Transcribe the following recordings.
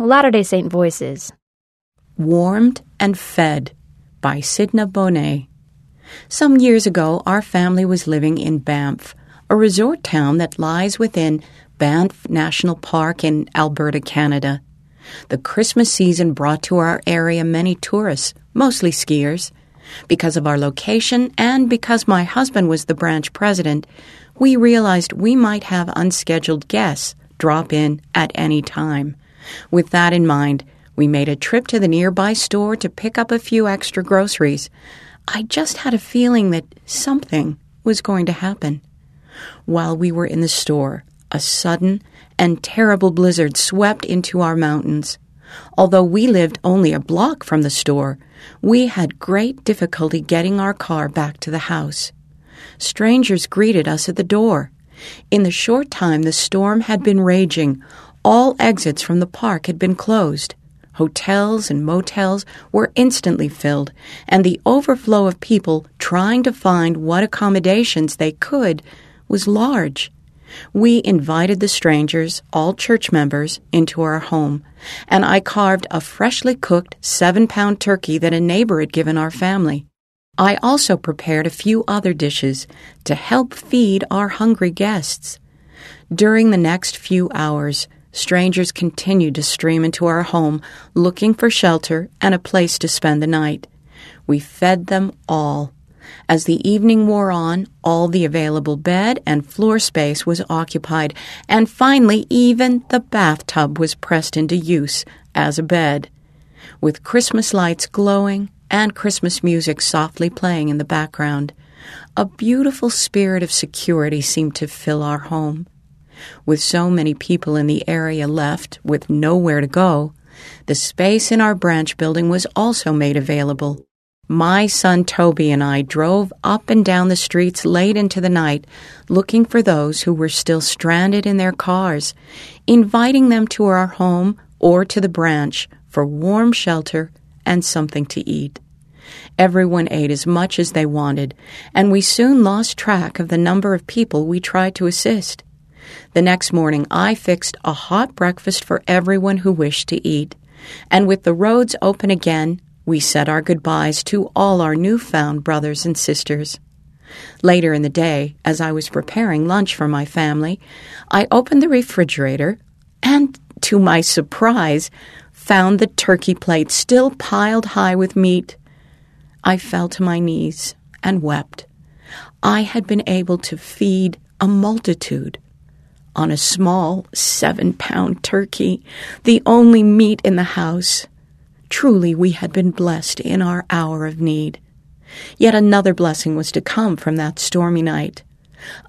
Latter day Saint voices. Warmed and Fed by Sidna Bonet. Some years ago, our family was living in Banff, a resort town that lies within Banff National Park in Alberta, Canada. The Christmas season brought to our area many tourists, mostly skiers. Because of our location and because my husband was the branch president, we realized we might have unscheduled guests drop in at any time. With that in mind, we made a trip to the nearby store to pick up a few extra groceries. I just had a feeling that something was going to happen. While we were in the store, a sudden and terrible blizzard swept into our mountains. Although we lived only a block from the store, we had great difficulty getting our car back to the house. Strangers greeted us at the door. In the short time the storm had been raging, all exits from the park had been closed. Hotels and motels were instantly filled, and the overflow of people trying to find what accommodations they could was large. We invited the strangers, all church members, into our home, and I carved a freshly cooked seven pound turkey that a neighbor had given our family. I also prepared a few other dishes to help feed our hungry guests. During the next few hours, strangers continued to stream into our home looking for shelter and a place to spend the night. We fed them all as the evening wore on, all the available bed and floor space was occupied, and finally, even the bathtub was pressed into use as a bed. With Christmas lights glowing and Christmas music softly playing in the background, a beautiful spirit of security seemed to fill our home. With so many people in the area left with nowhere to go, the space in our branch building was also made available. My son Toby and I drove up and down the streets late into the night looking for those who were still stranded in their cars, inviting them to our home or to the branch for warm shelter and something to eat. Everyone ate as much as they wanted, and we soon lost track of the number of people we tried to assist. The next morning, I fixed a hot breakfast for everyone who wished to eat, and with the roads open again, we said our goodbyes to all our newfound brothers and sisters. Later in the day, as I was preparing lunch for my family, I opened the refrigerator and, to my surprise, found the turkey plate still piled high with meat. I fell to my knees and wept. I had been able to feed a multitude on a small seven pound turkey, the only meat in the house. Truly, we had been blessed in our hour of need. Yet another blessing was to come from that stormy night.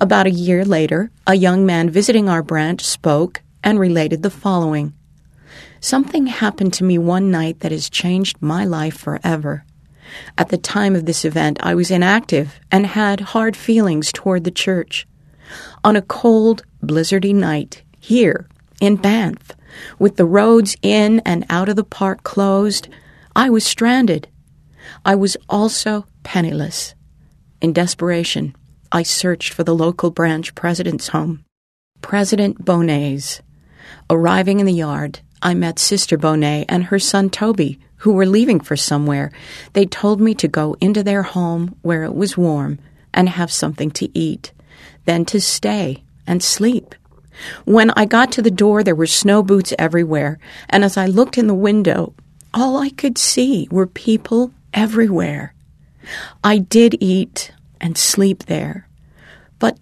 About a year later, a young man visiting our branch spoke and related the following Something happened to me one night that has changed my life forever. At the time of this event, I was inactive and had hard feelings toward the church. On a cold, blizzardy night, here in Banff, with the roads in and out of the park closed, I was stranded. I was also penniless. In desperation, I searched for the local branch president's home. President Bonet's. Arriving in the yard, I met Sister Bonet and her son Toby, who were leaving for somewhere. They told me to go into their home where it was warm and have something to eat, then to stay and sleep. When I got to the door, there were snow boots everywhere, and as I looked in the window, all I could see were people everywhere. I did eat and sleep there, but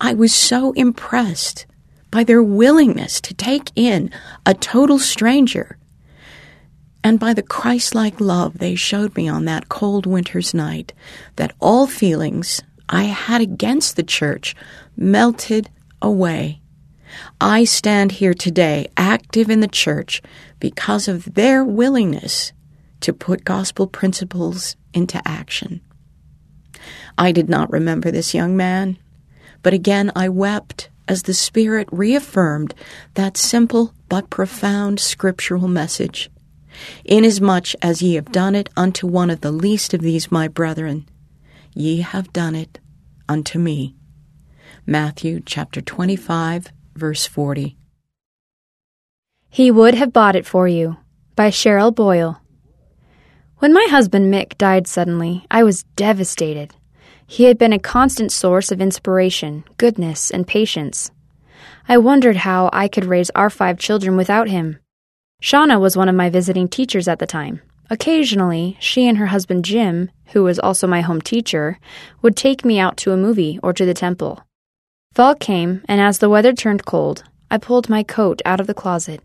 I was so impressed by their willingness to take in a total stranger and by the Christ like love they showed me on that cold winter's night that all feelings I had against the church melted away. I stand here today active in the church because of their willingness to put gospel principles into action. I did not remember this young man, but again I wept as the Spirit reaffirmed that simple but profound scriptural message. Inasmuch as ye have done it unto one of the least of these my brethren, ye have done it unto me. Matthew chapter 25, verse 40. He Would Have Bought It For You by Cheryl Boyle. When my husband Mick died suddenly, I was devastated. He had been a constant source of inspiration, goodness, and patience. I wondered how I could raise our five children without him. Shauna was one of my visiting teachers at the time. Occasionally, she and her husband Jim, who was also my home teacher, would take me out to a movie or to the temple. Fall came, and as the weather turned cold, I pulled my coat out of the closet.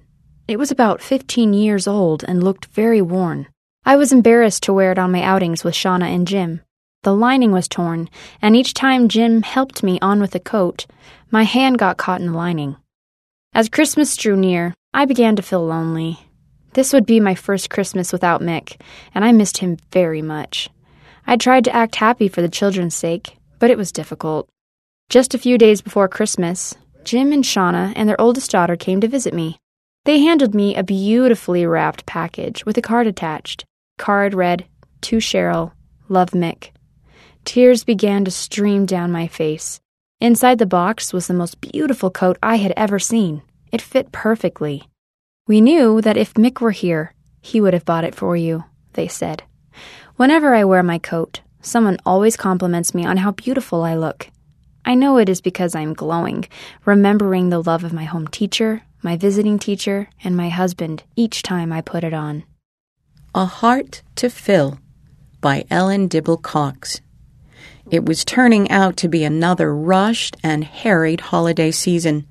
It was about 15 years old and looked very worn. I was embarrassed to wear it on my outings with Shauna and Jim. The lining was torn, and each time Jim helped me on with the coat, my hand got caught in the lining. As Christmas drew near, I began to feel lonely. This would be my first Christmas without Mick, and I missed him very much. I tried to act happy for the children's sake, but it was difficult. Just a few days before Christmas, Jim and Shauna and their oldest daughter came to visit me. They handed me a beautifully wrapped package with a card attached. Card read, To Cheryl, Love Mick. Tears began to stream down my face. Inside the box was the most beautiful coat I had ever seen. It fit perfectly. We knew that if Mick were here, he would have bought it for you, they said. Whenever I wear my coat, someone always compliments me on how beautiful I look. I know it is because I am glowing, remembering the love of my home teacher, my visiting teacher, and my husband each time I put it on. A Heart to Fill by Ellen Dibble Cox. It was turning out to be another rushed and harried holiday season.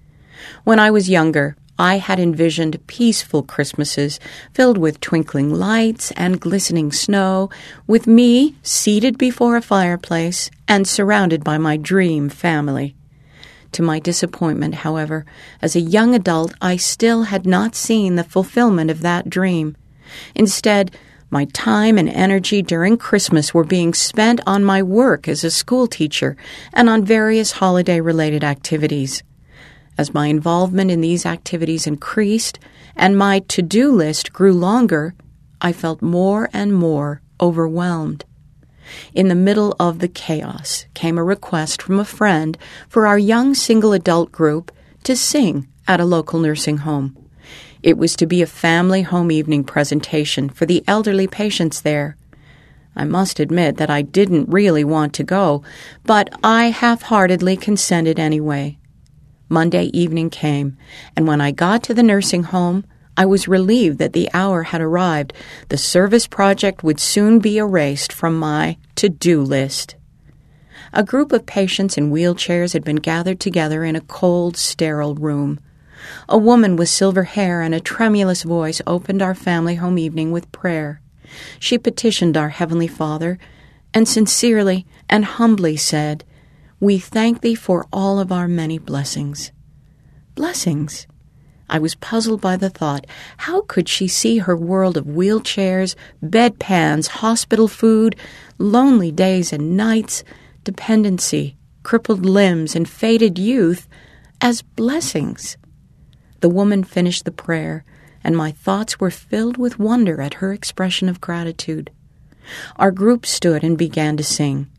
When I was younger, I had envisioned peaceful Christmases filled with twinkling lights and glistening snow, with me seated before a fireplace and surrounded by my dream family. To my disappointment, however, as a young adult, I still had not seen the fulfillment of that dream. Instead, my time and energy during Christmas were being spent on my work as a schoolteacher and on various holiday related activities. As my involvement in these activities increased and my to do list grew longer, I felt more and more overwhelmed. In the middle of the chaos came a request from a friend for our young single adult group to sing at a local nursing home. It was to be a family home evening presentation for the elderly patients there. I must admit that I didn't really want to go, but I half heartedly consented anyway. Monday evening came, and when I got to the nursing home, I was relieved that the hour had arrived. The service project would soon be erased from my to do list. A group of patients in wheelchairs had been gathered together in a cold, sterile room. A woman with silver hair and a tremulous voice opened our family home evening with prayer. She petitioned our Heavenly Father and sincerely and humbly said, we thank thee for all of our many blessings. Blessings? I was puzzled by the thought. How could she see her world of wheelchairs, bedpans, hospital food, lonely days and nights, dependency, crippled limbs, and faded youth as blessings? The woman finished the prayer, and my thoughts were filled with wonder at her expression of gratitude. Our group stood and began to sing.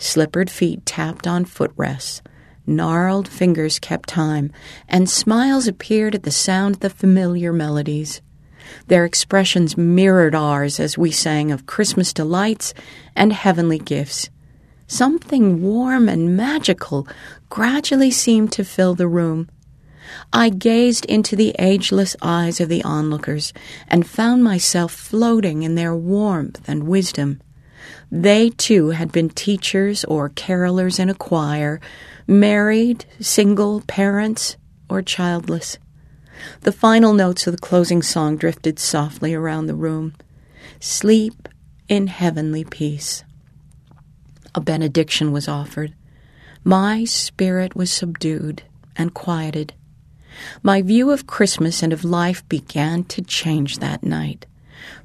Slippered feet tapped on footrests. Gnarled fingers kept time, and smiles appeared at the sound of the familiar melodies. Their expressions mirrored ours as we sang of Christmas delights and heavenly gifts. Something warm and magical gradually seemed to fill the room. I gazed into the ageless eyes of the onlookers and found myself floating in their warmth and wisdom. They too had been teachers or carolers in a choir, married, single, parents, or childless. The final notes of the closing song drifted softly around the room. Sleep in heavenly peace. A benediction was offered. My spirit was subdued and quieted. My view of Christmas and of life began to change that night.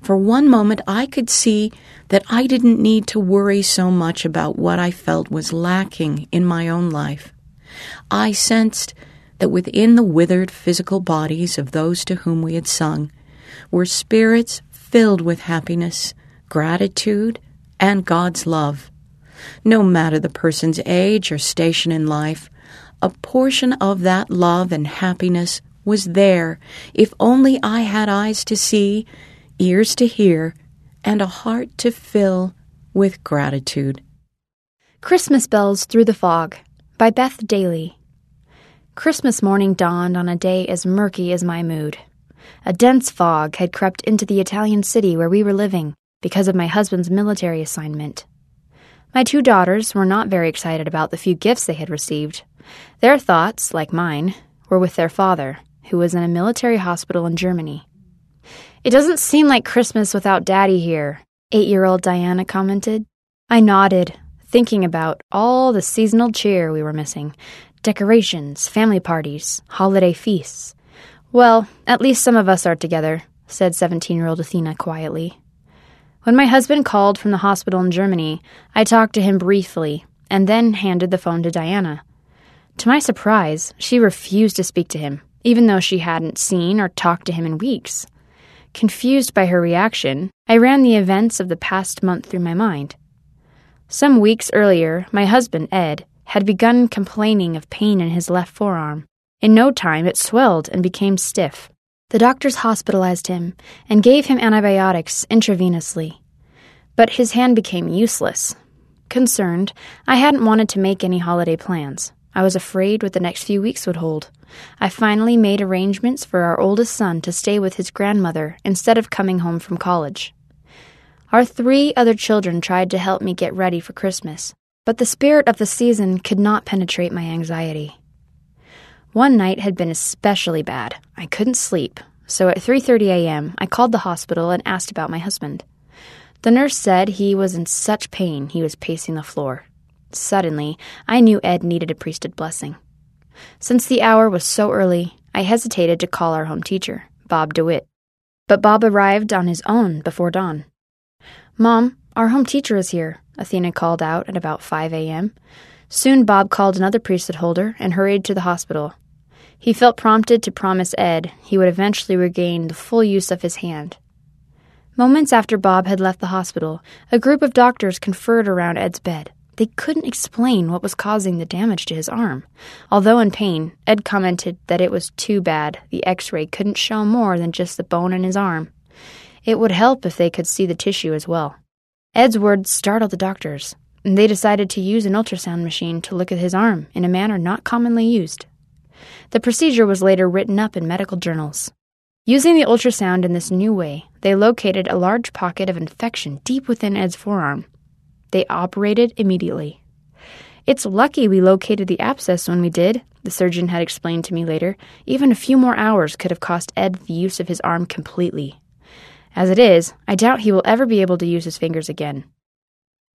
For one moment, I could see that I didn't need to worry so much about what I felt was lacking in my own life. I sensed that within the withered physical bodies of those to whom we had sung were spirits filled with happiness, gratitude, and God's love. No matter the person's age or station in life, a portion of that love and happiness was there if only I had eyes to see, ears to hear, and a heart to fill with gratitude. Christmas Bells Through the Fog by Beth Daly. Christmas morning dawned on a day as murky as my mood. A dense fog had crept into the Italian city where we were living because of my husband's military assignment. My two daughters were not very excited about the few gifts they had received. Their thoughts, like mine, were with their father, who was in a military hospital in Germany. It doesn't seem like Christmas without Daddy here, eight year old Diana commented. I nodded, thinking about all the seasonal cheer we were missing decorations, family parties, holiday feasts. Well, at least some of us are together, said 17 year old Athena quietly. When my husband called from the hospital in Germany, I talked to him briefly and then handed the phone to Diana. To my surprise, she refused to speak to him, even though she hadn't seen or talked to him in weeks. Confused by her reaction, I ran the events of the past month through my mind. Some weeks earlier, my husband, Ed, had begun complaining of pain in his left forearm. In no time, it swelled and became stiff. The doctors hospitalized him and gave him antibiotics intravenously. But his hand became useless. Concerned, I hadn't wanted to make any holiday plans. I was afraid what the next few weeks would hold. I finally made arrangements for our oldest son to stay with his grandmother instead of coming home from college. Our three other children tried to help me get ready for Christmas, but the spirit of the season could not penetrate my anxiety. One night had been especially bad. I couldn't sleep, so at 3:30 a.m. I called the hospital and asked about my husband. The nurse said he was in such pain he was pacing the floor. Suddenly, I knew Ed needed a priesthood blessing. Since the hour was so early, I hesitated to call our home teacher, Bob DeWitt. But Bob arrived on his own before dawn. Mom, our home teacher is here, Athena called out at about 5 a.m. Soon Bob called another priesthood holder and hurried to the hospital. He felt prompted to promise Ed he would eventually regain the full use of his hand. Moments after Bob had left the hospital, a group of doctors conferred around Ed's bed. They couldn't explain what was causing the damage to his arm. Although in pain, Ed commented that it was too bad the x ray couldn't show more than just the bone in his arm. It would help if they could see the tissue as well. Ed's words startled the doctors, and they decided to use an ultrasound machine to look at his arm in a manner not commonly used. The procedure was later written up in medical journals. Using the ultrasound in this new way, they located a large pocket of infection deep within Ed's forearm they operated immediately. It's lucky we located the abscess when we did, the surgeon had explained to me later. Even a few more hours could have cost Ed the use of his arm completely. As it is, I doubt he will ever be able to use his fingers again.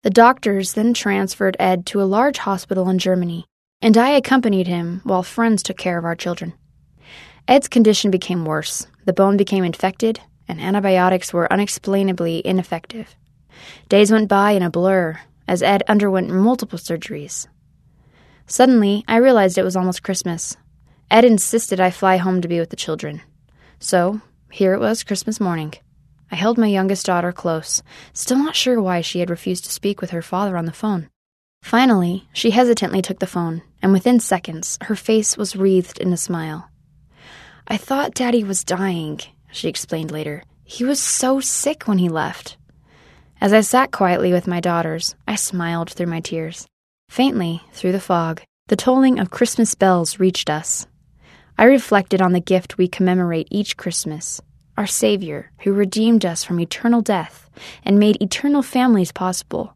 The doctors then transferred Ed to a large hospital in Germany, and I accompanied him while friends took care of our children. Ed's condition became worse. The bone became infected, and antibiotics were unexplainably ineffective. Days went by in a blur as Ed underwent multiple surgeries. Suddenly, I realized it was almost Christmas. Ed insisted I fly home to be with the children. So, here it was Christmas morning. I held my youngest daughter close, still not sure why she had refused to speak with her father on the phone. Finally, she hesitantly took the phone, and within seconds, her face was wreathed in a smile. I thought Daddy was dying, she explained later. He was so sick when he left. As I sat quietly with my daughters, I smiled through my tears. Faintly, through the fog, the tolling of Christmas bells reached us. I reflected on the gift we commemorate each Christmas our Savior, who redeemed us from eternal death and made eternal families possible.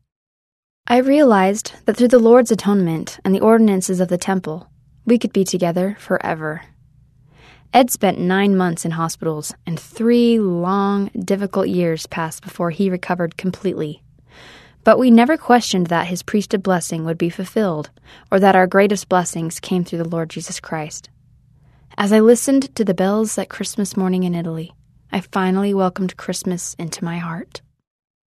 I realized that through the Lord's atonement and the ordinances of the temple, we could be together forever. Ed spent nine months in hospitals, and three long, difficult years passed before he recovered completely. But we never questioned that his priesthood blessing would be fulfilled, or that our greatest blessings came through the Lord Jesus Christ. As I listened to the bells that Christmas morning in Italy, I finally welcomed Christmas into my heart.